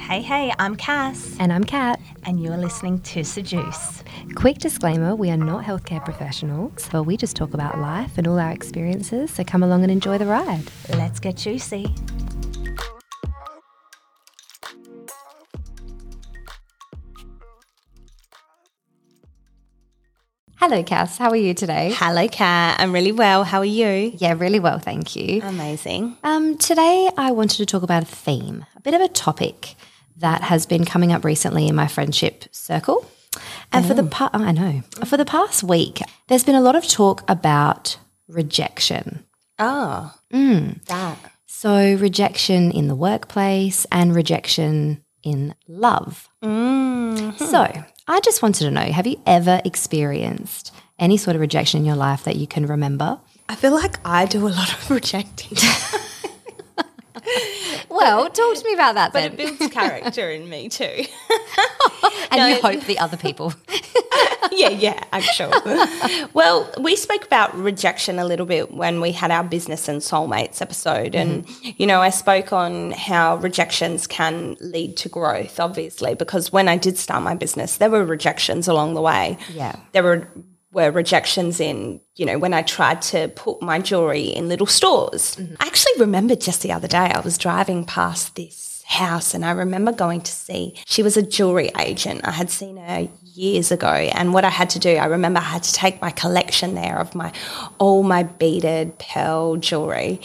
Hey, hey, I'm Cass, And I'm Kat. and you're listening to Seduce. Quick disclaimer we are not healthcare professionals, but we just talk about life and all our experiences, so come along and enjoy the ride. Let's get juicy. Hello, Cass. How are you today? Hello, Kat. I'm really well. How are you? Yeah, really well, thank you. Amazing. Um, today, I wanted to talk about a theme, a bit of a topic that has been coming up recently in my friendship circle. And for the oh. pa- I know for the past week, there's been a lot of talk about rejection. Oh, that. So, rejection in the workplace and rejection in love. Mm-hmm. So, I just wanted to know have you ever experienced any sort of rejection in your life that you can remember? I feel like I do a lot of rejecting, Well, talk to me about that but it builds character in me too. and you hope the other people. yeah, yeah, actually. well, we spoke about rejection a little bit when we had our business and soulmates episode. And, mm-hmm. you know, I spoke on how rejections can lead to growth, obviously, because when I did start my business, there were rejections along the way. Yeah. There were were rejections in, you know, when I tried to put my jewelry in little stores. Mm-hmm. I actually remembered just the other day I was driving past this house and I remember going to see she was a jewelry agent. I had seen her years ago and what I had to do, I remember I had to take my collection there of my all my beaded pearl jewelry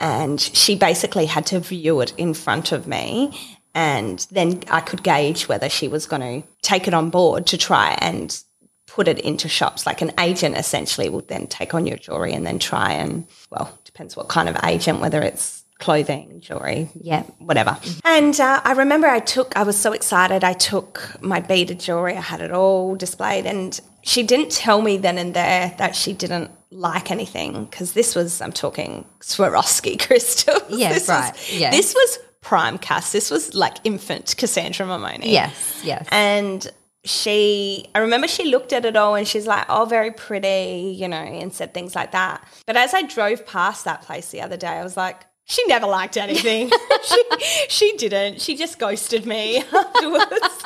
and she basically had to view it in front of me and then I could gauge whether she was going to take it on board to try and put it into shops. Like an agent essentially will then take on your jewelry and then try and, well, depends what kind of agent, whether it's clothing, jewelry, Yeah. whatever. And uh, I remember I took, I was so excited. I took my beaded jewelry, I had it all displayed, and she didn't tell me then and there that she didn't like anything because this was, I'm talking Swarovski crystals. Yeah, This was- right, yeah. This was prime cast. This was like infant Cassandra Mamoni. yes, yes. And she, I remember she looked at it all and she's like, oh, very pretty, you know, and said things like that. But as I drove past that place the other day, I was like, she never liked anything. she, she didn't. She just ghosted me afterwards.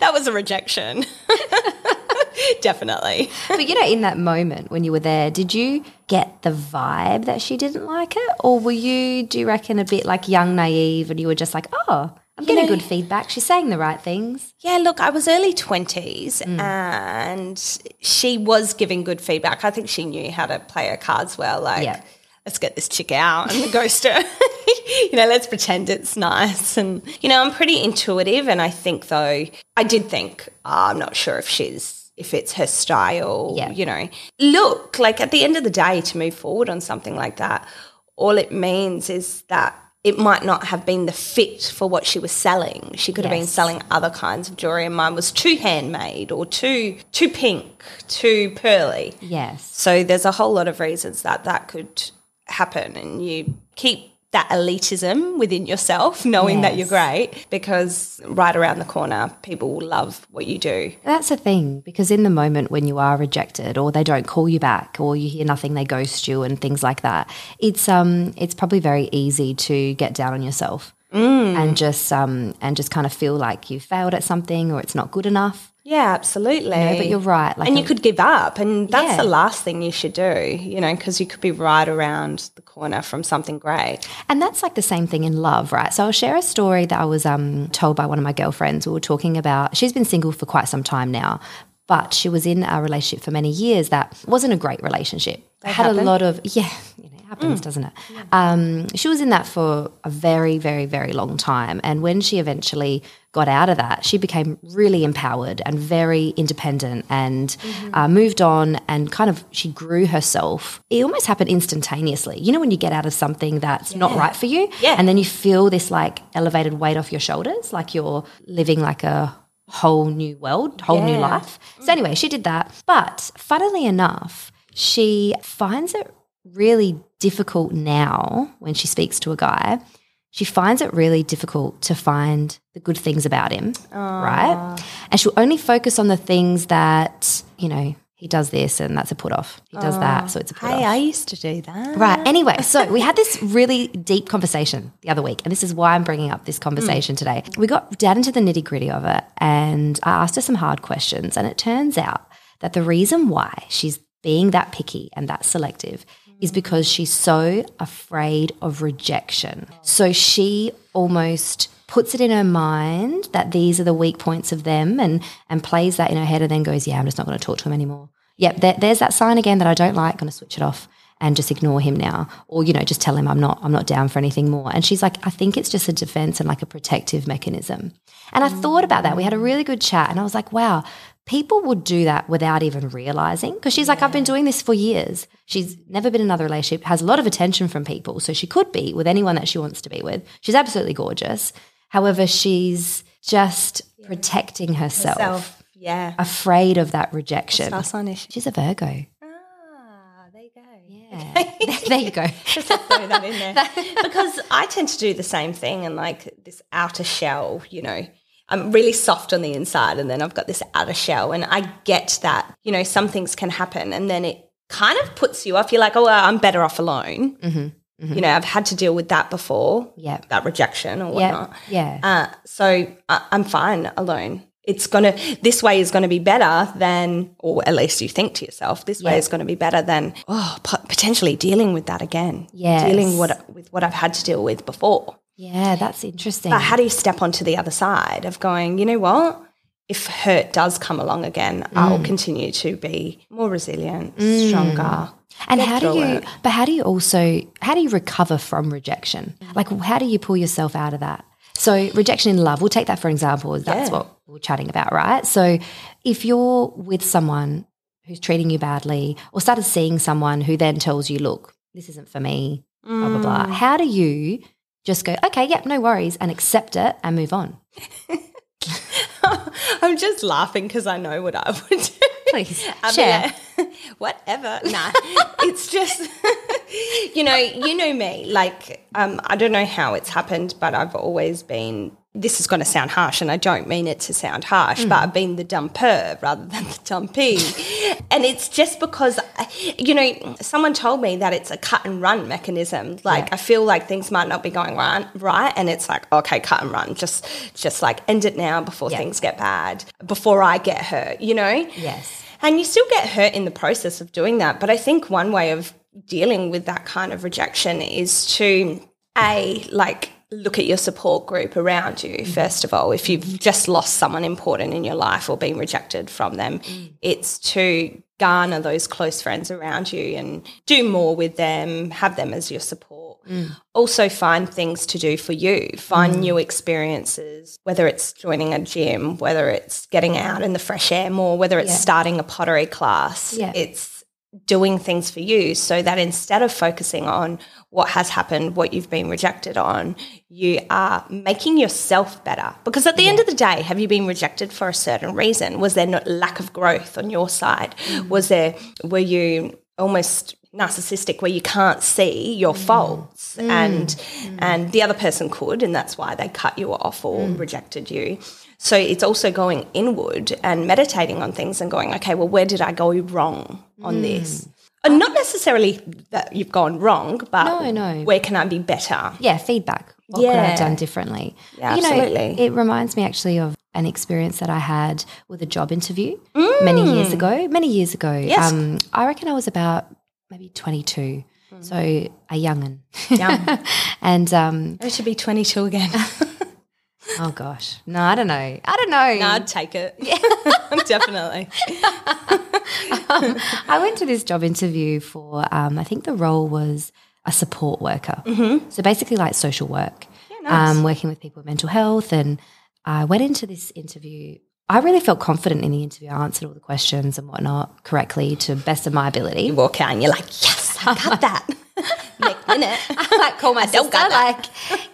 that was a rejection. Definitely. but you know, in that moment when you were there, did you get the vibe that she didn't like it? Or were you, do you reckon, a bit like young, naive, and you were just like, oh, I'm getting know- good feedback. She's saying the right things. Yeah, look, I was early 20s mm. and she was giving good feedback. I think she knew how to play her cards well. Like, Yeah. let's get this chick out and ghost her. you know, let's pretend it's nice. And, you know, I'm pretty intuitive. And I think, though, I did think, oh, I'm not sure if she's. If it's her style, Yeah. you know, look, like at the end of the day, to move forward on something like that, all it means is that it might not have been the fit for what she was selling. She could have been selling other kinds of jewelry, and mine was too handmade or too too pink, too pearly. Yes. So there's a whole lot of reasons that that could happen, and you keep that elitism within yourself, knowing that you're great, because right around the corner, people will love what you do. That's a thing because in the moment when you are rejected or they don't call you back or you hear nothing they ghost you and things like that it's um it's probably very easy to get down on yourself and just um and just kind of feel like you failed at something or it's not good enough Yeah, absolutely. No, but you're right like and you could give up, and that's Yeah. the last thing you should do, you know, because you could be right around the corner from something great. And that's like the same thing in love, right? So I'll share a story that I was um, told by one of my girlfriends. We were talking about, she's been single for quite some time now, but she was in a relationship for many years that wasn't a great relationship. had a lot of, yeah, you know, happens, doesn't it? Um, she was in that for a very, very, very long time. And when she eventually got out of that, she became really empowered and very independent and uh, moved on and kind of she grew herself. It almost happened instantaneously. You know, when you get out of something that's not right for you, Yeah. and then you feel this like elevated weight off your shoulders, like you're living like a whole new world, whole new life. So, anyway, she did that. But funnily enough, she finds it really difficult now when she speaks to a guy. She finds it really difficult to find the good things about him, right? And she'll only focus on the things that, you know, he does this and that's a put off. He does that, so it's a put Hey, off. I used to do that. Right. Anyway, so we had this really deep conversation the other week, and this is why I'm bringing up this conversation mm. today. We got down into the nitty gritty of it, and I asked her some hard questions, and it turns out that the reason why she's being that picky and that selective is because she's so afraid of rejection. So she almost puts it in her mind that these are the weak points of them and and plays that in her head and then goes, yeah, I'm just not going to talk to him anymore. Yep, there, there's that sign again that I don't like. Going to switch it off and just ignore him now, or you know, just tell him I'm not I'm not down for anything more. And she's like, I think it's just a defense and like a protective mechanism. And I thought about that. We had a really good chat, and I was like, wow, people would do that without even realizing. Because she's like, I've been doing this for years. She's never been in another relationship, has a lot of attention from people, so she could be with anyone that she wants to be with. She's absolutely gorgeous. However, she's just protecting herself, Self. Yeah. afraid of that rejection. Star sign issue. She's a Virgo. Ah, there you go. Yeah. there you go. Just throw that in there. because I tend to do the same thing and like this outer shell, you know. I'm really soft on the inside and then I've got this outer shell and I get that, you know, some things can happen and then it kind of puts you off. You're like, oh, well, I'm better off alone. You know, I've had to deal with that before. Yeah. That rejection or whatnot. Yeah. Uh, so I, I'm fine alone. It's gonna. This way is going to be better than, or at least you think to yourself, this way Yeah. is going to be better than, oh, potentially dealing with that again. Yes. dealing what with what I've had to deal with before. Yeah, that's interesting. But how do you step onto the other side of going? You know what? If hurt does come along again, I'll Mm. continue to be more resilient, stronger. And how do you, it. but how do you also, how do you recover from rejection? Like, how do you pull yourself out of that? So, rejection in love, we'll take that for example. That's Yeah. what we're chatting about, right? So, if you're with someone who's treating you badly or started seeing someone who then tells you, look, this isn't for me, blah, blah, blah, Mm. how do you just go, okay, yep, no worries, and accept it and move on? I'm just laughing because I know what I would do. Please, share. Whatever. Nah. it's just you know, you know me. Like, um, I don't know how it's happened, but I've always been this is gonna sound harsh and I don't mean it to sound harsh, but I've been the dumper rather than the dumpy. and it's just because you know, someone told me that it's a cut and run mechanism. Like I feel like things might not be going right right and it's like, okay, cut and run. Just just like end it now before Yeah. things get bad, before I get hurt, you know? Yes. And you still get hurt in the process of doing that. But I think one way of dealing with that kind of rejection is to, A, like, look at your support group around you, mm. first of all. If you've just lost someone important in your life or been rejected from them, mm. it's to garner those close friends around you and do more with them, have them as your support. Mm. Also, find things to do for you, find mm. new experiences, whether it's joining a gym, whether it's getting out in the fresh air more, whether it's Yeah. starting a pottery class. Yeah. It's doing things for you so that instead of focusing on what has happened, what you've been rejected on, you are making yourself better. Because at the end of the day, have you been rejected for a certain reason? Was there not lack of growth on your side? Mm. Was there, were you almost narcissistic where you can't see your mm. faults mm. and mm. and the other person could and that's why they cut you off or rejected you so it's also going inward and meditating on things and going okay well where did i go wrong on this and not necessarily that you've gone wrong but No, no. where can i be better yeah, feedback. What could I have Yeah. done differently? Yeah, you know, absolutely. it reminds me actually of an experience that I had with a job interview many years ago. Many years ago. Mm. Yes. Um, I reckon I was about maybe 22. Mm. So a young'un. Young. and, um, i should be 22 again oh gosh. No, I don't know. I don't know. no, i'd take it Yeah. definitely I went to this job interview for, um, I think the role was a support worker. Mm-hmm. So basically, like social work, um, working with people with mental health. And I went into this interview. I really felt confident in the interview. I answered all the questions and whatnot correctly to best of my ability. you walk out and you're like yes i got that next minute I like call my sister, like,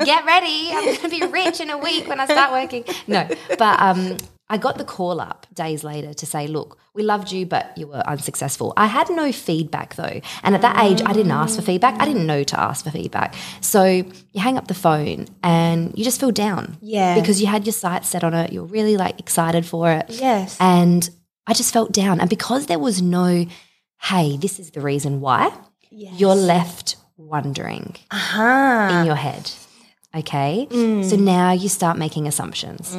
get ready. I'm going to be rich in a week when I start working. No, but um, I got the call up days later to say, look, we loved you, but you were unsuccessful. I had no feedback though. And at that age, I didn't ask for feedback. I didn't know to ask for feedback. So you hang up the phone and you just feel down. Yeah. Because you had your sights set on it. You're really like excited for it. yes And I just felt down. And because there was no, hey, this is the reason why, you're left wondering uh-huh. in your head. Okay. So now you start making assumptions.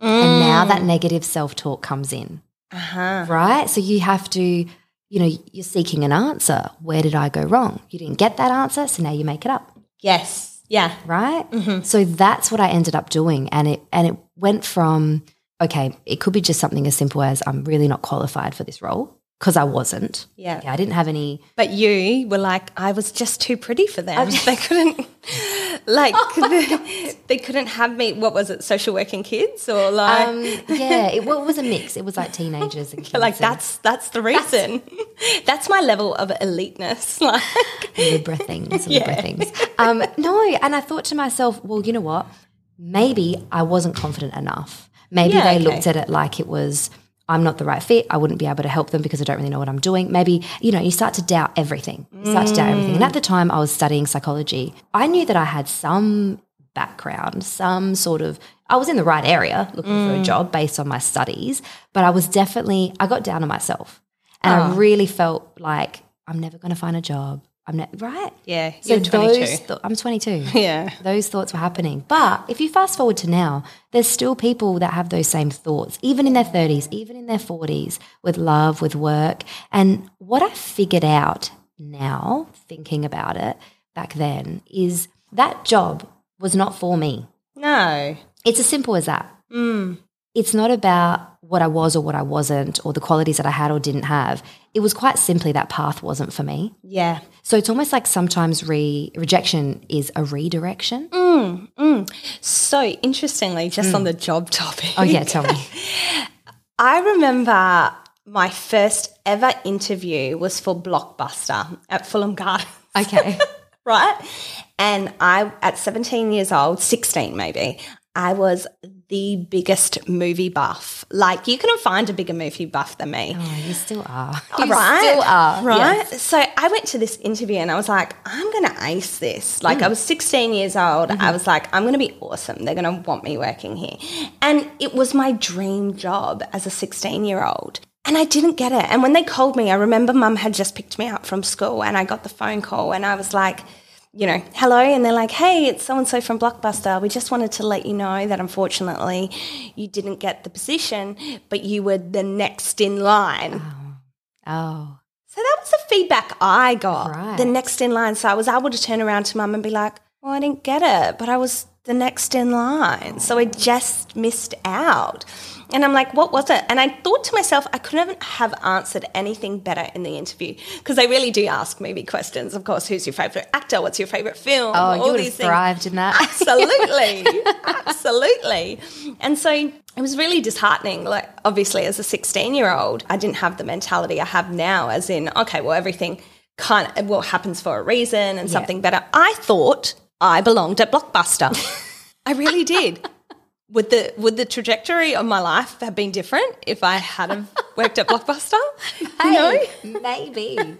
And now that negative self talk comes in. Uh-huh. Right. So you have to, you know, you're seeking an answer. Where did I go wrong? You didn't get that answer. So now you make it up. Yes. Yeah. Right. So that's what I ended up doing. And it, and it went from, okay, it could be just something as simple as I'm really not qualified for this role because I wasn't. Yeah. Okay, I didn't have any But you were like, I was just too pretty for them. they couldn't, like, they, they couldn't have me. What was it? Social working kids or like, Um, yeah, it, well, it was a mix. It was like teenagers and kids. like and that's that's the reason. That's, my level of eliteness. Like, Libra things, Libra things. Um, no, and I thought to myself, well, you know what? Maybe I wasn't confident enough. Maybe Yeah, they okay. looked at it like it was. I'm not the right fit. I wouldn't be able to help them because I don't really know what I'm doing. Maybe, you know, you start to doubt everything. You start to doubt everything. And at the time I was studying psychology, I knew that I had some background, some sort of, I was in the right area looking for Mm. a job based on my studies, but I was definitely, I got down on myself. And Oh. I really felt like I'm never going to find a job. I'm not, right? yeah, So you're 22. those, th- I'm 22. yeah. Those thoughts were happening. But if you fast forward to now, there's still people that have those same thoughts, even in their 30s, even in their 40s, with love, with work. And what I figured out now, thinking about it back then, is that job was not for me. No. It's as simple as that. Mm. It's not about what I was or what I wasn't, or the qualities that I had or didn't have. It was quite simply that path wasn't for me. Yeah. So it's almost like sometimes re- rejection is a redirection. Mm, mm. So interestingly, just on mm. the job topic. Oh yeah, tell me. I remember my first ever interview was for Blockbuster at Fulham Gardens. Okay. right? And I, at 17 years old, 16 maybe, I was the biggest movie buff. Like, you couldn't find a bigger movie buff than me. Oh, you still are. You right? still are. Right? Yes. So I went to this interview and I was like, I'm going to ace this. Like, hmm. I was 16 years old. I mm-hmm. was like, I'm going to be awesome. They're going to want me working here. And it was my dream job as a 16 year old. And I didn't get it. And when they called me, I remember mum had just picked me up from school and I got the phone call and I was like, you know, hello. And they're like, hey, it's so and so from Blockbuster. We just wanted to let you know that unfortunately you didn't get the position, but you were the next in line. Oh. oh. So that was the feedback I got. Right. The next in line. So I was able to turn around to mum and be like, well, I didn't get it, but I was the next in line. So I just missed out. And I'm like, what was it? And I thought to myself, I couldn't have answered anything better in the interview because they really do ask maybe questions. Of course, who's your favorite actor? What's your favorite film? Oh, you All would these have things. thrived in that. Absolutely. Absolutely. And so it was really disheartening. Like, obviously, as a 16 year old, I didn't have the mentality I have now, as in, okay, well, everything kind of, well, happens for a reason and something better. I thought I belonged at Blockbuster. I really did. Would the would the trajectory of my life have been different if I had have worked at Blockbuster? no. maybe.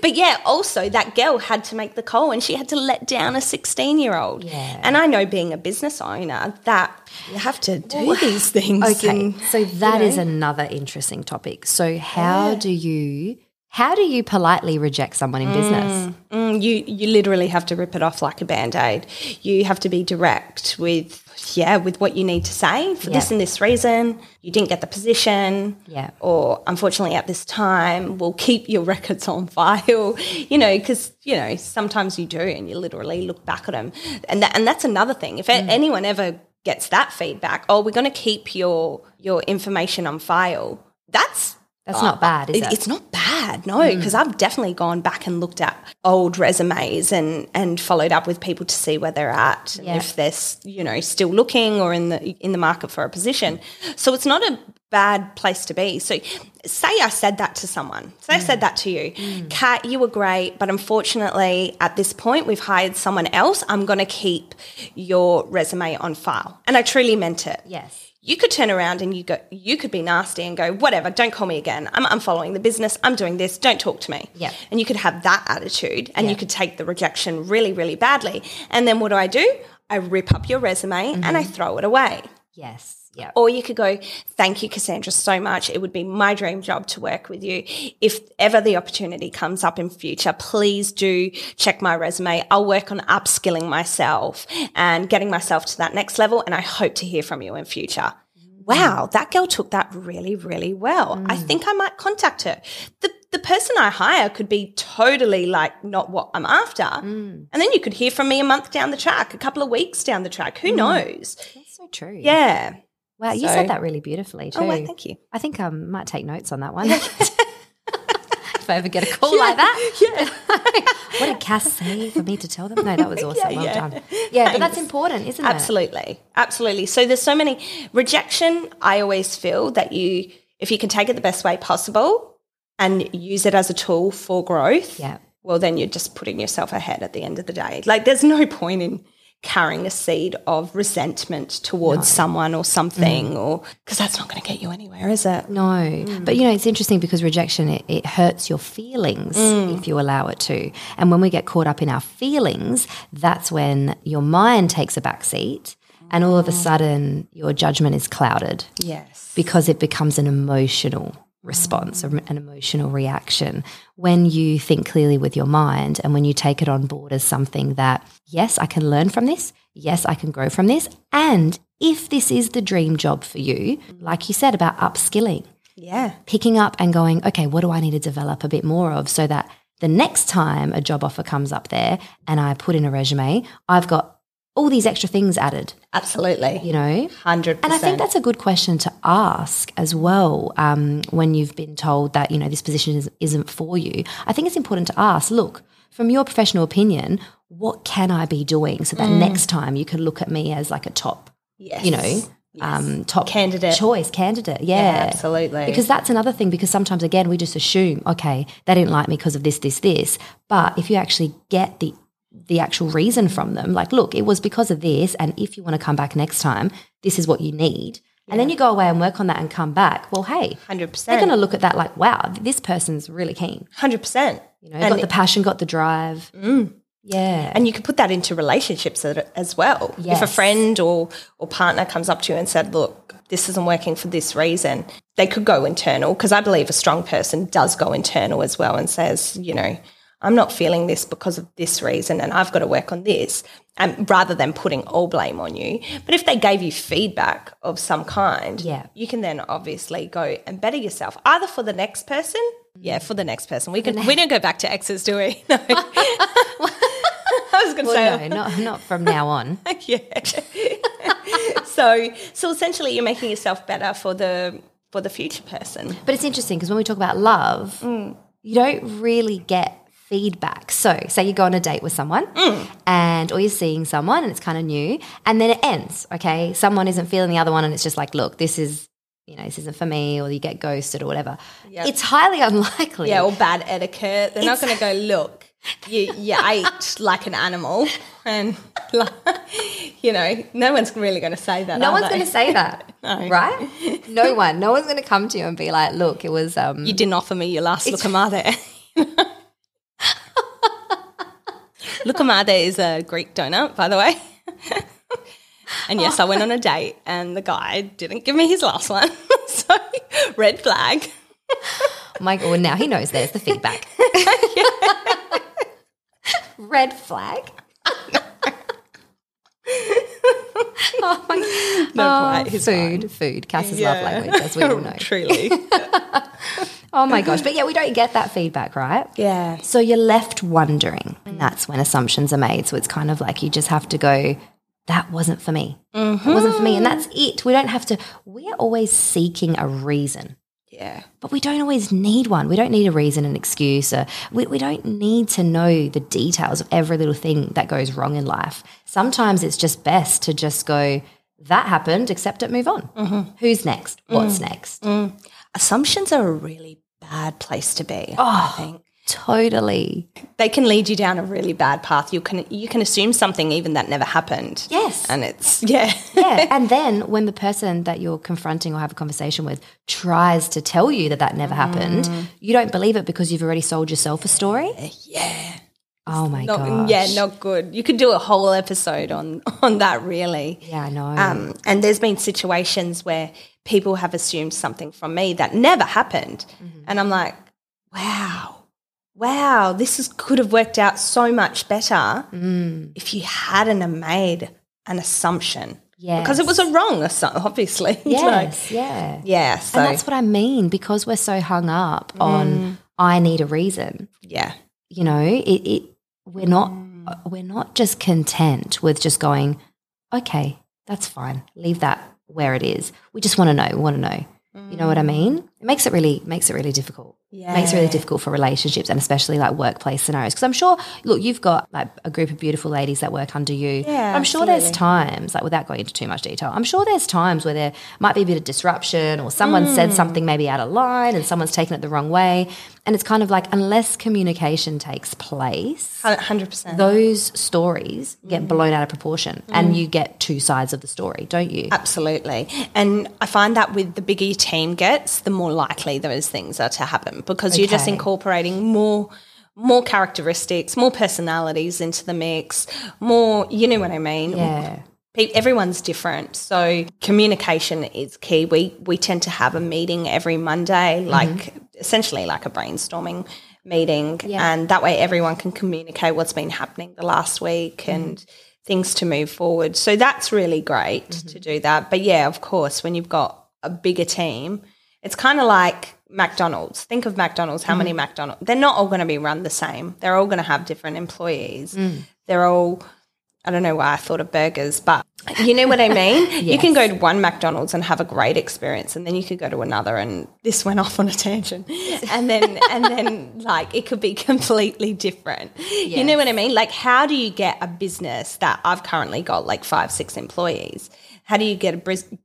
But yeah, also that girl had to make the call and she had to let down a 16 year old. Yeah. And I know being a business owner that you have to do these things. Okay, and- so that is another interesting topic. So how do you how do you politely reject someone in business? Mm, you you literally have to rip it off like a band-aid. You have to be direct with yeah, with what you need to say for this and this reason. You didn't get the position. Yeah. Or unfortunately at this time, we'll keep your records on file. You know, because you know, sometimes you do and you literally look back at them. And that and that's another thing. If mm. anyone ever gets that feedback, oh, we're going to keep your your information on file. That's That's uh, not bad, is it- it? It's not bad, no, because mm. I've definitely gone back and looked at old resumes and and followed up with people to see where they're at, and Yeah. if they're you know still looking or in the in the market for a position. So it's not a bad place to be. So say I said that to someone. Say I said mm. that to you, mm. Kat, you were great, but unfortunately at this point we've hired someone else. I'm going to keep your resume on file, and I truly meant it Yes. You could turn around and you go you could be nasty and go whatever don't call me again. I'm, I'm following the business. I'm doing this. Don't talk to me. Yeah. and you could have that attitude and Yeah. you could take the rejection really really badly. And then what do i do? I rip up your resume and i mm-hmm. throw it away Yes. Yeah. Or you could go, thank you, Cassandra, so much. It would be my dream job to work with you. If ever the opportunity comes up in future, please do check my resume. I'll work on upskilling myself and getting myself to that next level. And I hope to hear from you in future. Mm. Wow, that girl took that really, really well. I mm. think I might contact her. The the person I hire could be totally like not what I'm after. Mm. And then you could hear from me a month down the track, a couple of weeks down the track. Who knows? That's so true. Yeah. Wow, you So- said that really beautifully too. Oh, well, thank you. I think I might take notes on that one. if I ever get a call like that. Yeah. what did Cass say for me to tell them? No, that was awesome. Yeah, well yeah. done. Yeah, but that's important, isn't it? Absolutely. Absolutely. So there's so many rejection. I always feel that you, if you can take it the best way possible and use it as a tool for growth, Yeah. well, then you're just putting yourself ahead at the end of the day. Like there's no point in carrying a seed of resentment towards someone or something mm. or because that's not going to get you anywhere, is it? No, mm. but you know it's interesting because rejection it, it hurts your feelings mm. if you allow it to, and when we get caught up in our feelings, that's when your mind takes a back seat, and all of a sudden your judgment is clouded Yes. because it becomes an emotional response, or an emotional reaction. When you think clearly with your mind and when you take it on board as something that, yes, I can learn from this, yes, I can grow from this. And if this is the dream job for you, like you said about upskilling, Yeah. picking up and going, okay, what do I need to develop a bit more of so that the next time a job offer comes up there and I put in a resume, I've got all these extra things added, Absolutely. you know? 100%. And I think that's a good question to ask as well um, when you've been told that, you know, this position is, isn't for you. I think it's important to ask, look, from your professional opinion, what can I be doing so that next time you can look at me as like a top, yes. you know, um, top Candidate. choice candidate. Yeah. absolutely. Because that's another thing, because sometimes, again, we just assume, okay, they didn't like me because of this, this, this. But if you actually get the the actual reason from them, like, look, it was because of this, and if you want to come back next time, this is what you need. And then you go away and work on that and come back. Well, hey, 100%. they're going to look at that like, wow, this person's really keen. 100%. You know, And- got the passion, got the drive. Mm. Yeah. And you can put that into relationships as well. If a friend or, or partner comes up to you and said, look, this isn't working for this reason, they could go internal because I believe a strong person does go internal as well and says, you know, I'm not feeling this because of this reason and I've got to work on this. And rather than putting all blame on you. But if they gave you feedback of some kind, Yeah. you can then obviously go and better yourself, either for the next person. Yeah, for the next person. We can we don't go back to exes, do we? No. I was going to say well, no, not, not from now on. yeah. so so essentially you're making yourself better for the for the future person. But it's interesting because when we talk about love, mm. you don't really get feedback. So, say you go on a date with someone and or you're seeing someone and it's kind of new and then it ends, okay? Someone isn't feeling the other one and it's just like, look, this is you know, this isn't for me or you get ghosted or whatever. Yep. It's highly unlikely. Yeah, or bad etiquette. They're not going to go look. You you ate like an animal, and like, you know no one's really going to say that. no one's going to say that, No. right? No one. No one's going to come to you and be like, "Look, it was um, You didn't offer me your last loukoumade. Lucamade is a Greek donut, by the way. and yes, I went on a date, and the guy didn't give me his last one. so red flag. My well, now he knows there's the feedback. Red flag. oh my No, oh, food, food. Cass's love language, as we all know. Truly. Oh my gosh. But yeah, we don't get that feedback, right? yeah. So you're left wondering. And that's when assumptions are made. So it's kind of like you just have to go, that wasn't for me. That wasn't for me. And that's it. We don't have to, we are always seeking a reason. Yeah. But we don't always need one. We don't need a reason, an excuse. Or we, we don't need to know the details of every little thing that goes wrong in life. Sometimes it's just best to just go, that happened, accept it, move on. Mm-hmm. Who's next? What's mm. next? Mm. Assumptions are a really bad place to be. Oh, I think. Totally. They can lead you down a really bad path. You can you can assume something even that never happened. Yes. And it's yeah. yeah. And then when the person that you're confronting or have a conversation with tries to tell you that that never happened, you don't believe it because you've already sold yourself a story. yeah. Oh my gosh. yeah, not good. You could do a whole episode on on that really. Yeah, I know. Um, and there's been situations where people have assumed something from me that never happened. Mm-hmm. And I'm like, wow, wow, this is, could have worked out so much better Mm. if you hadn't made an assumption. Yes. Because it was a wrong assumption, obviously. Yes, yeah. yeah. So, And that's what I mean because we're so hung up Mm. on I need a reason. yeah. You know, it, it we're not Mm. we're not just content with just going, okay, that's fine. Leave that where it is. We just want to know. We want to know. You know what I mm. mean? It makes it really makes it really difficult. Makes it really difficult for relationships and especially like workplace scenarios. Because I'm sure, look, you've got like a group of beautiful ladies that work under you. Yeah, I'm sure there's times, like without going into too much detail, I'm sure there's times where there might be a bit of disruption or someone said Mm. something maybe out of line and someone's taken it the wrong way. And it's kind of like unless communication takes place, 100%. those stories Mm. get blown out of proportion and you get two sides of the story, don't you? Absolutely. And I find that with the bigger your team gets, the more likely those things are to happen because you're just incorporating more more characteristics, more personalities into the mix, more, you know what I mean? Yeah. Everyone's different. So communication is key. We we tend to have a meeting every Monday, Mm-hmm. like essentially like a brainstorming meeting. Yeah. And that way everyone can communicate what's been happening the last week Mm-hmm. and things to move forward. So that's really great Mm-hmm. to do that. But yeah, of course, when you've got a bigger team, it's kind of like McDonald's. Think of McDonald's. How many Mm-hmm. McDonald's? They're not all going to be run the same. They're all going to have different employees. Mm. They're all I don't know why I thought of burgers, but you know what I mean? You can go to one McDonald's and have a great experience and then you could go to another and this went off on a tangent. And then and then like it could be completely different. You know what I mean? Like how do you get a business that I've currently got like 5 6 employees? How do you get a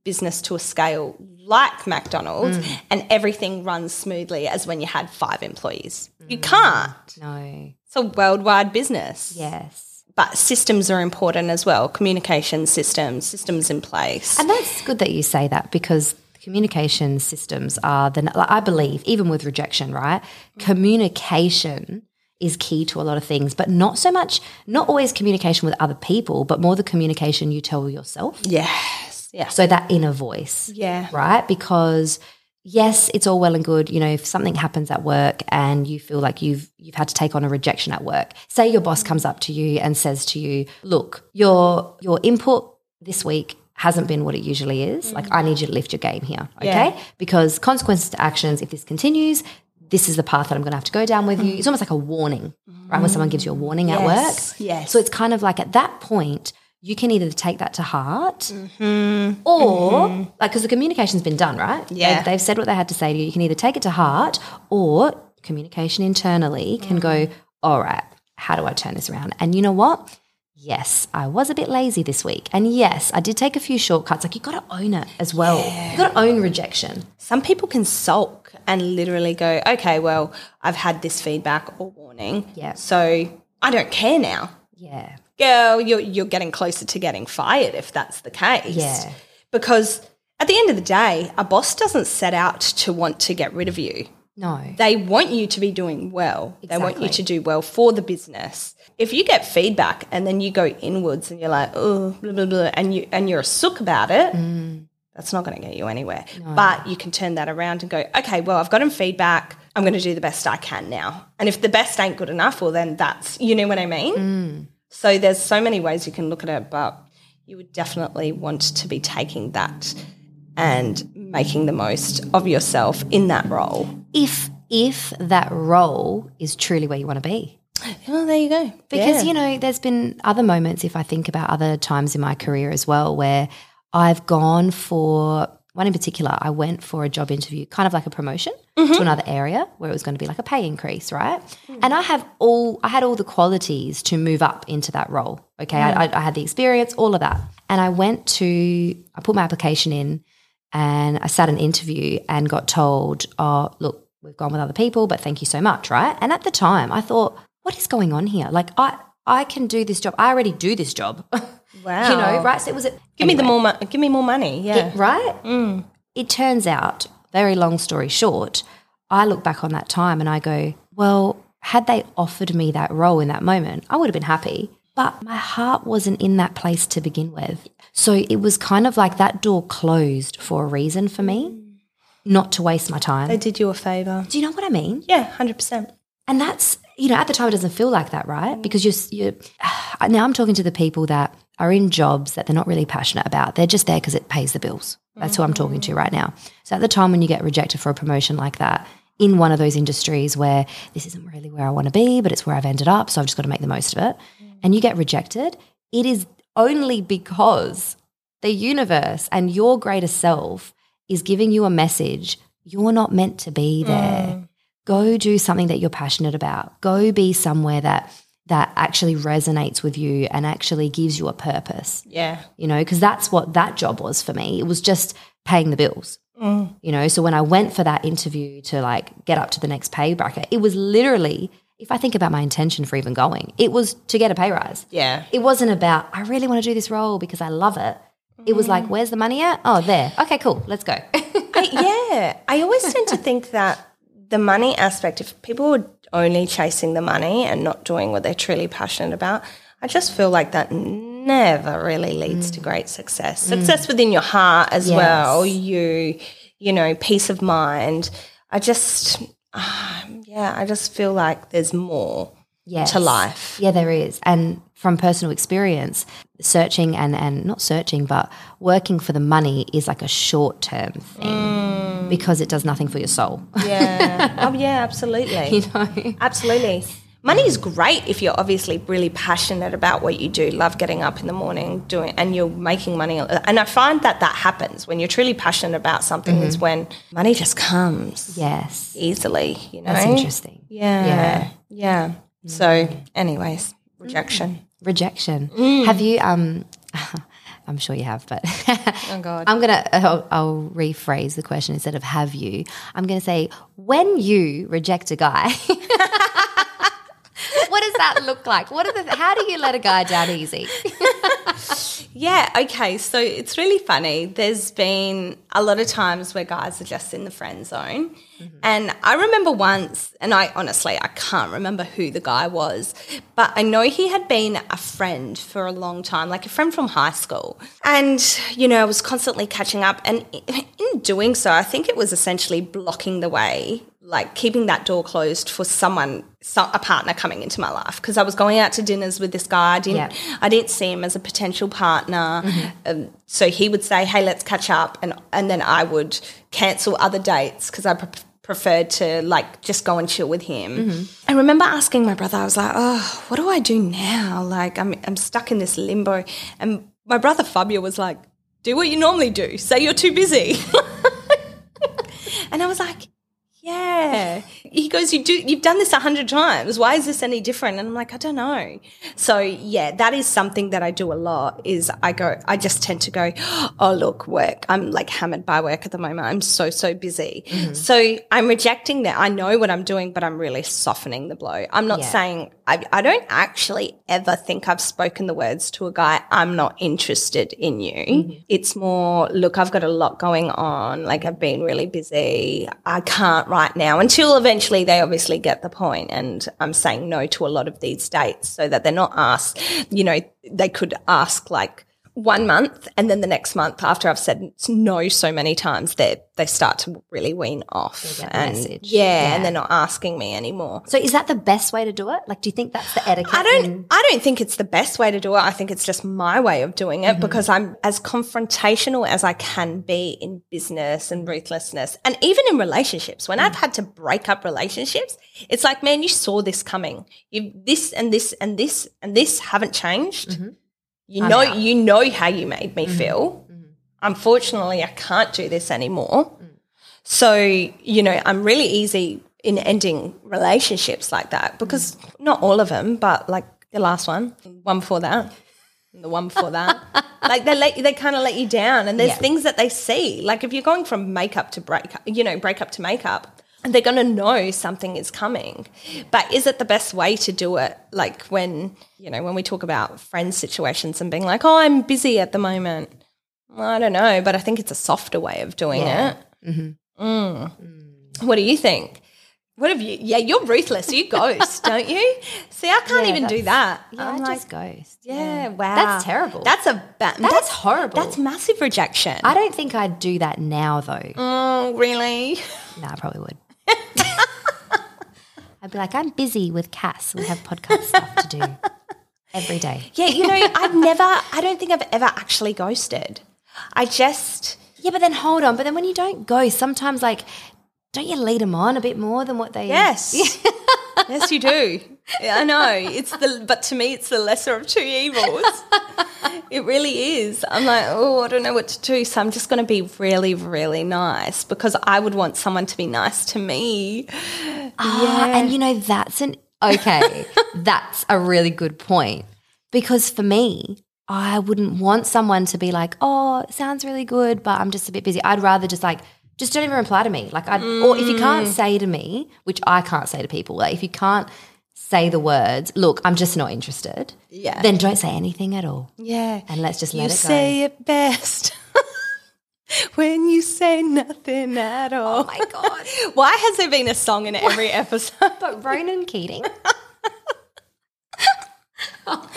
business to a scale like McDonald's mm. and everything runs smoothly as when you had 5 employees? You can't. No. It's a worldwide business Yes. but systems are important as well communication systems systems in place And that's good that you say that because communication systems are the, like, I believe, even with rejection, right? Mm. Communication is key to a lot of things, but not so much, not always communication with other people, but more the communication you tell yourself. yes yes So that inner voice. Yeah. Right? Because yes, it's all well and good, you know, if something happens at work and you feel like you've you've had to take on a rejection at work. Say your boss comes up to you and says to you, "Look, your your input this week hasn't been what it usually is. Like I mm. need you to lift your game here, okay? Yeah. Because consequences to actions if this continues, this is the path that I'm going to have to go down with you. It's almost like a warning, right? When someone gives you a warning at work. yes. So it's kind of like at that point, you can either take that to heart Mm-hmm. or, like, because the communication's been done, right? Yeah. They've, they've said what they had to say to you. You can either take it to heart or communication internally can go, Mm. all right, how do I turn this around? And you know what? Yes, I was a bit lazy this week. And yes, I did take a few shortcuts. Like, you've got to own it as well. You've got to own rejection. some people can sulk and literally go okay well i've had this feedback or warning Yeah. so i don't care now Yeah. girl you're, you're getting closer to getting fired if that's the case Yeah. because at the end of the day a boss doesn't set out to want to get rid of you No. they want you to be doing well. They want you to do well for the business. If you get feedback and then you go inwards and you're like, oh, blah, blah, blah, and you and you're a sook about it, Mm. that's not going to get you anywhere. But you can turn that around and go, okay, well, I've gotten feedback. I'm going to do the best I can now. And if the best ain't good enough, well, then that's, you know what I mean? Mm. So there's so many ways you can look at it, but you would definitely want to be taking that and making the most of yourself in that role. If if that role is truly where you want to be. Oh, there you go. Because, you know, there's been other moments, if I think about other times in my career as well, where I've gone for one in particular, I went for a job interview, kind of like a promotion to mm-hmm. another area where it was going to be like a pay increase, right? Mm. And I have all, I had all the qualities to move up into that role. Okay. I, I, I had the experience, all of that. And I went to, I put my application in and I sat an interview and got told, oh, look, we've gone with other people, but thank you so much, right? And at the time, I thought, what is going on here? Like, I, I can do this job. I already do this job. Wow. you know, right? So it was a, Give me the more mo- give me more money. Yeah. it- right? Mm. It turns out, very long story short, I look back on that time and I go, well, had they offered me that role in that moment, I would have been happy. But my heart wasn't in that place to begin with. So it was kind of like that door closed for a reason for me, not to waste my time. They did you a favor. Do you know what I mean? Yeah, 100%. And that's, you know, at the time it doesn't feel like that, right? Mm. Because you're, you're now I'm talking to the people that are in jobs that they're not really passionate about. They're just there because it pays the bills. That's who I'm talking to mm. right now. So at the time when you get rejected for a promotion like that, in one of those industries where this isn't really where I want to be, but it's where I've ended up, so I've just got to make the most of it, mm. and you get rejected, it is only because the universe and your greater self is giving you a message you're not meant to be there. Go do something that you're passionate about. Go be somewhere that that actually resonates with you and actually gives you a purpose. Yeah. You know, because that's what that job was for me. It was just paying the bills. Mm. You know, so when I went for that interview to like get up to the next pay bracket, it was literally, if I think about my intention for even going, it was to get a pay rise. Yeah. It wasn't about, I really want to do this role because I love it. It was like, mm. where's the money at? Oh, there. Okay, cool. Let's go. I, yeah. I always tend to think that the money aspect, if people were only chasing the money and not doing what they're truly passionate about, I just feel like that never really leads to great success. Success within your heart as Yes. well, you, you know, peace of mind. I just, um, yeah, I just feel like there's more Yes. to life. Yeah, there is. And from personal experience, searching and, and not searching, but working for the money is like a short term thing mm. because it does nothing for your soul. Yeah. oh, yeah, absolutely. you know? Absolutely. Money is great if you're obviously really passionate about what you do, love getting up in the morning, doing, and you're making money. And I find that that happens when you're truly passionate about something. Is mm-hmm. when money just comes Yes. easily. You know, That's interesting. Yeah, Yeah. yeah. So, anyways, rejection. Rejection. Mm. Have you, um, I'm sure you have, but Oh God. I'm going to, I'll, I'll rephrase the question instead of have you. I'm going to say, when you reject a guy, what does that look like? What are the, how do you let a guy down easy? Yeah, okay. So it's really funny. There's been a lot of times where guys are just in the friend zone. Mm-hmm. And I remember once, and I honestly, I can't remember who the guy was, but I know he had been a friend for a long time, like a friend from high school. And, you know, I was constantly catching up. And in doing so, I think it was essentially blocking the way like keeping that door closed for someone, so, a partner coming into my life because I was going out to dinners with this guy. I didn't. I didn't see him as a potential partner. Um, so he would say, "Hey, let's catch up," and and then I would cancel other dates because I pre- preferred to like just go and chill with him. I remember asking my brother, I was like, "Oh, what do I do now? Like, I'm I'm stuck in this limbo." And my brother Fabio was like, "Do what you normally do. Say you're too busy." and I was like. Yeah. He goes, you do, you've done this a hundred times. Why is this any different? And I'm like, I don't know. So yeah, that is something that I do a lot is I go, I just tend to go, oh, look, work. I'm like hammered by work at the moment. I'm so, so busy. Mm-hmm. So I'm rejecting that. I know what I'm doing, but I'm really softening the blow. I'm not Yeah. saying, I, I don't actually ever think I've spoken the words to a guy, I'm not interested in you. Mm-hmm. It's more, look, I've got a lot going on. Like I've been really busy. I can't right now until eventually they obviously get the point And I'm saying no to a lot of these dates so that they're not asked, you know, they could ask like, one month and then the next month after I've said no so many times they they start to really wean off and message. yeah, Yeah. and they're not asking me anymore So is that the best way to do it? Like, do you think that's the etiquette? I don't in- I don't think it's the best way to do it. I think it's just my way of doing it mm-hmm. because I'm as confrontational as I can be in business and ruthlessness and even in relationships. When I've mm. had to break up relationships, it's like, man, you saw this coming. You this and this and this and this haven't changed. Mm-hmm. You I'm know out. you know how you made me mm-hmm. feel. Mm-hmm. Unfortunately, I can't do this anymore. Mm. So, you know, I'm really easy in ending relationships like that because mm. not all of them, but like the last one, one before that, the one before that. like they let they kind of let you down and there's Yeah. things that they see. Like if you're going from makeup to breakup, you know, breakup to makeup, they're going to know something is coming. But is it the best way to do it? Like when, you know, when we talk about friend situations and being like, "Oh, I'm busy at the moment." Well, I don't know, but I think it's a softer way of doing Yeah. it. Mm. What do you think? What have you? Yeah, you're ruthless. You ghost, don't you? See, I can't Yeah, even do that. Yeah, I'm I like, just ghost. yeah, wow, That's terrible. That's a ba- that's, horrible. That's massive rejection. I don't think I'd do that now, though. oh, really? No, I probably would. I'd be like, I'm busy with Cass. We have podcast stuff to do every day. Yeah, you know, I've never. I don't think I've ever actually ghosted. I just. Yeah, but then hold on. But then when you don't ghost, sometimes like, don't you lead them on a bit more than what they? Yes. yes, you do. Yeah, I know. It's the but to me it's the lesser of two evils. it really is. I'm like, oh, I don't know what to do. So I'm just gonna be really, really nice because I would want someone to be nice to me. Ah, and you know that's an okay. that's a really good point because for me, I wouldn't want someone to be like, "Oh, sounds really good, but I'm just a bit busy." I'd rather just like just don't even reply to me. Like I would or if you can't mm. say to me, which I can't say to people, like if you can't say the words, "Look, I'm just not interested." Yeah. Then don't say anything at all. Yeah. And let's just you it go. say it best. when you say nothing at oh all. Oh my god. Why has there been a song in every episode? But Ronan Keating. Oh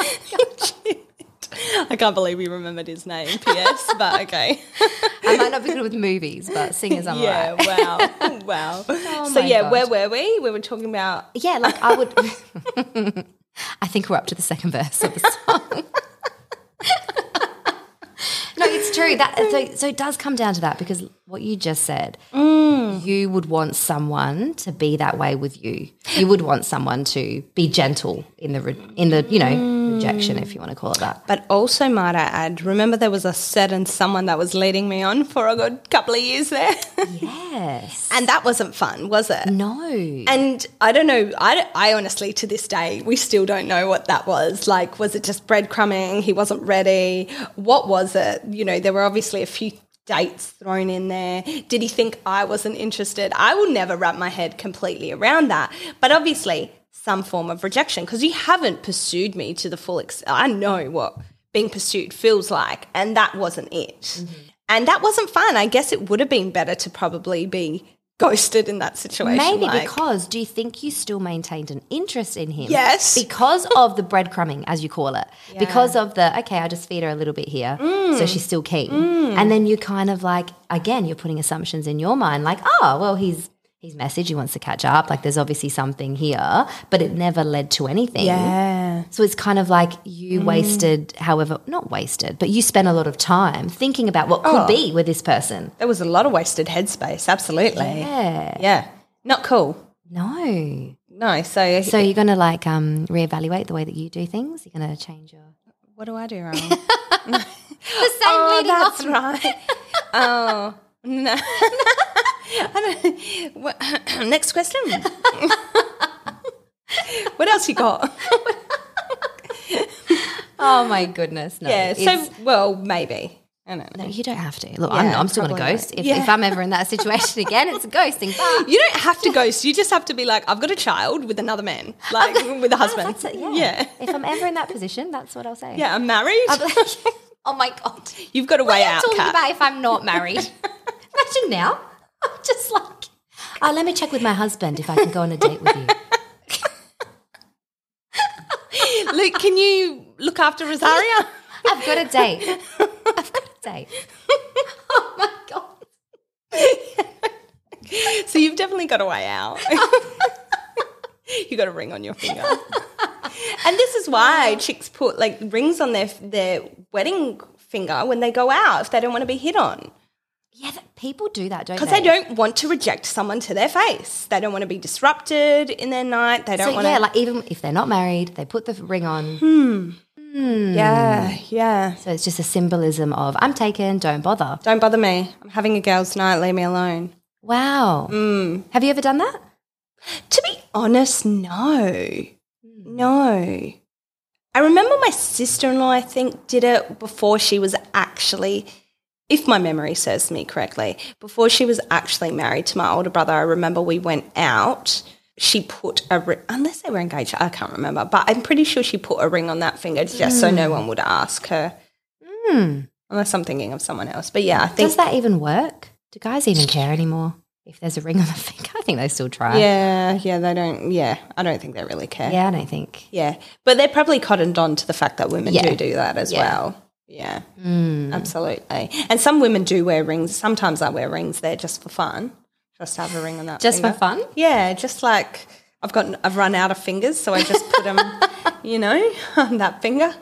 I can't believe you remembered his name. P.S. But okay. I might not be good with movies, but singers I'm yeah. alright. Wow. Wow. Oh so Oh my yeah, gosh. where were we? We were talking about. Yeah, like I would. I think we're up to the second verse of the song. no, it's true. That so, so it does come down to that because what you just said, mm. you would want someone to be that way with you. You would want someone to be gentle in the in the you know rejection, if you want to call it that. But also, might I add, remember there was a certain someone that was leading me on for a good couple of years there, Yes. and that wasn't fun, was it? no. And I don't know. I, I honestly, to this day, we still don't know what that was. Like, was it just breadcrumbing? He wasn't ready. What was it? You know, there were obviously a few dates thrown in there. Did he think I wasn't interested? I will never wrap my head completely around that. But obviously, some form of rejection because you haven't pursued me to the full extent. I know what being pursued feels like, and that wasn't it. And that wasn't fun. I guess it would have been better to probably be ghosted in that situation. Maybe like- because do you think you still maintained an interest in him? Yes. Because of the breadcrumbing, as you call it. Because of the, okay, I just feed her a little bit here. Mm. So she's still keen. And then you kind of like, again, you're putting assumptions in your mind like, oh, well, he's. His message, he wants to catch up. Like, there's obviously something here, but it never led to anything. Yeah. So it's kind of like you wasted, however, not wasted, but you spent a lot of time thinking about what could Oh. be with this person. There was a lot of wasted headspace, absolutely. Yeah. Yeah. Not cool. No. No. So, So you're going to like um, reevaluate the way that you do things. You're going to change your what do I do wrong? the same oh, leading that's on. right. oh, no. I next question. what else you got? Oh my goodness! No, Yeah. So, well, maybe. I don't know. no, you don't have to. Look, I'm, I'm still going to ghost. If, Yeah. if I'm ever in that situation again, it's a ghosting. But You don't have to ghost. You just have to be like, I've got a child with another man, like with a oh, husband. that's it. Yeah. Yeah. If I'm ever in that position, that's what I'll say. Yeah, I'm married. Like, oh my god. You've got a What way you out, talking Kat. about if I'm not married? Imagine now. Just like, oh, let me check with my husband if I can go on a date with you. Luke, can you look after Rosaria? I've got a date. I've got a date. Oh my god. So you've definitely got a way out. you got a ring on your finger. and this is why chicks put like rings on their their wedding finger when they go out if they don't want to be hit on. Yeah, people do that, don't they? Because they? don't want to reject someone to their face. They don't want to be disrupted in their night. They don't So want yeah, to. like even if they're not married, they put the ring on. Hmm. Yeah, yeah. So it's just a symbolism of I'm taken, don't bother. Don't bother me. I'm having a girls' night. Leave me alone. Wow. Have you ever done that? To be honest, no. No. I remember my sister in law, I think, did it before she was actually, if my memory serves me correctly, before she was actually married to my older brother. I remember we went out. She put a ring, unless they were engaged, I can't remember, but I'm pretty sure she put a ring on that finger just so no one would ask her. Hmm. Unless I'm thinking of someone else. But yeah, I think Does that even work? Do guys even care anymore? if there's a ring on the finger, I think they still try. Yeah, yeah, they don't. Yeah, I don't think they really care. Yeah, I don't think. Yeah, but they're probably cottoned on to the fact that women Yeah. do do that as Yeah. well. Yeah, absolutely. And some women do wear rings. Sometimes I wear rings. They're just for fun. Just have a ring on that. Just for fun? Yeah, just like I've got. I've run out of fingers, so I just put them. you know, on that finger.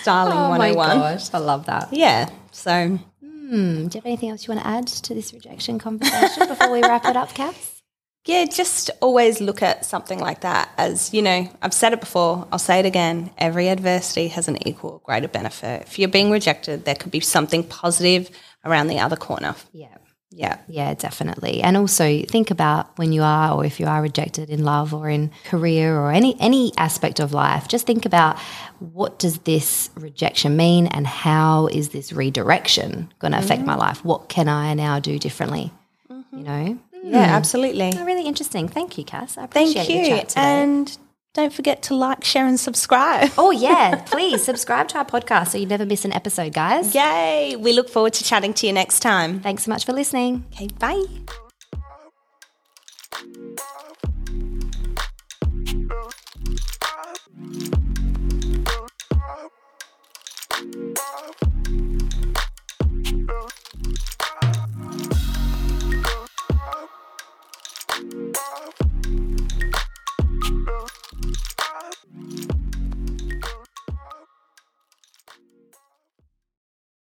Styling Oh one my hundred one. gosh, I love that. Yeah. So Hmm, do you have anything else you want to add to this rejection conversation before we wrap it up, Cass? Yeah, just always look at something like that as, you know, I've said it before, I'll say it again. Every adversity has an equal or greater benefit. If you're being rejected, there could be something positive around the other corner. Yeah. Yeah. Yeah, definitely. And also think about when you are or if you are rejected in love or in career or any any aspect of life, just think about what does this rejection mean and how is this redirection going to affect mm-hmm. my life? What can I now do differently? Mm-hmm. You know? Yeah, hmm. absolutely. Oh, really interesting. Thank you, Cass. I appreciate Thank you. And don't forget to like, share, and subscribe. Oh, yeah. Please subscribe to our podcast so you never miss an episode, guys. Yay. We look forward to chatting to you next time. Thanks so much for listening. Okay, bye. Bye.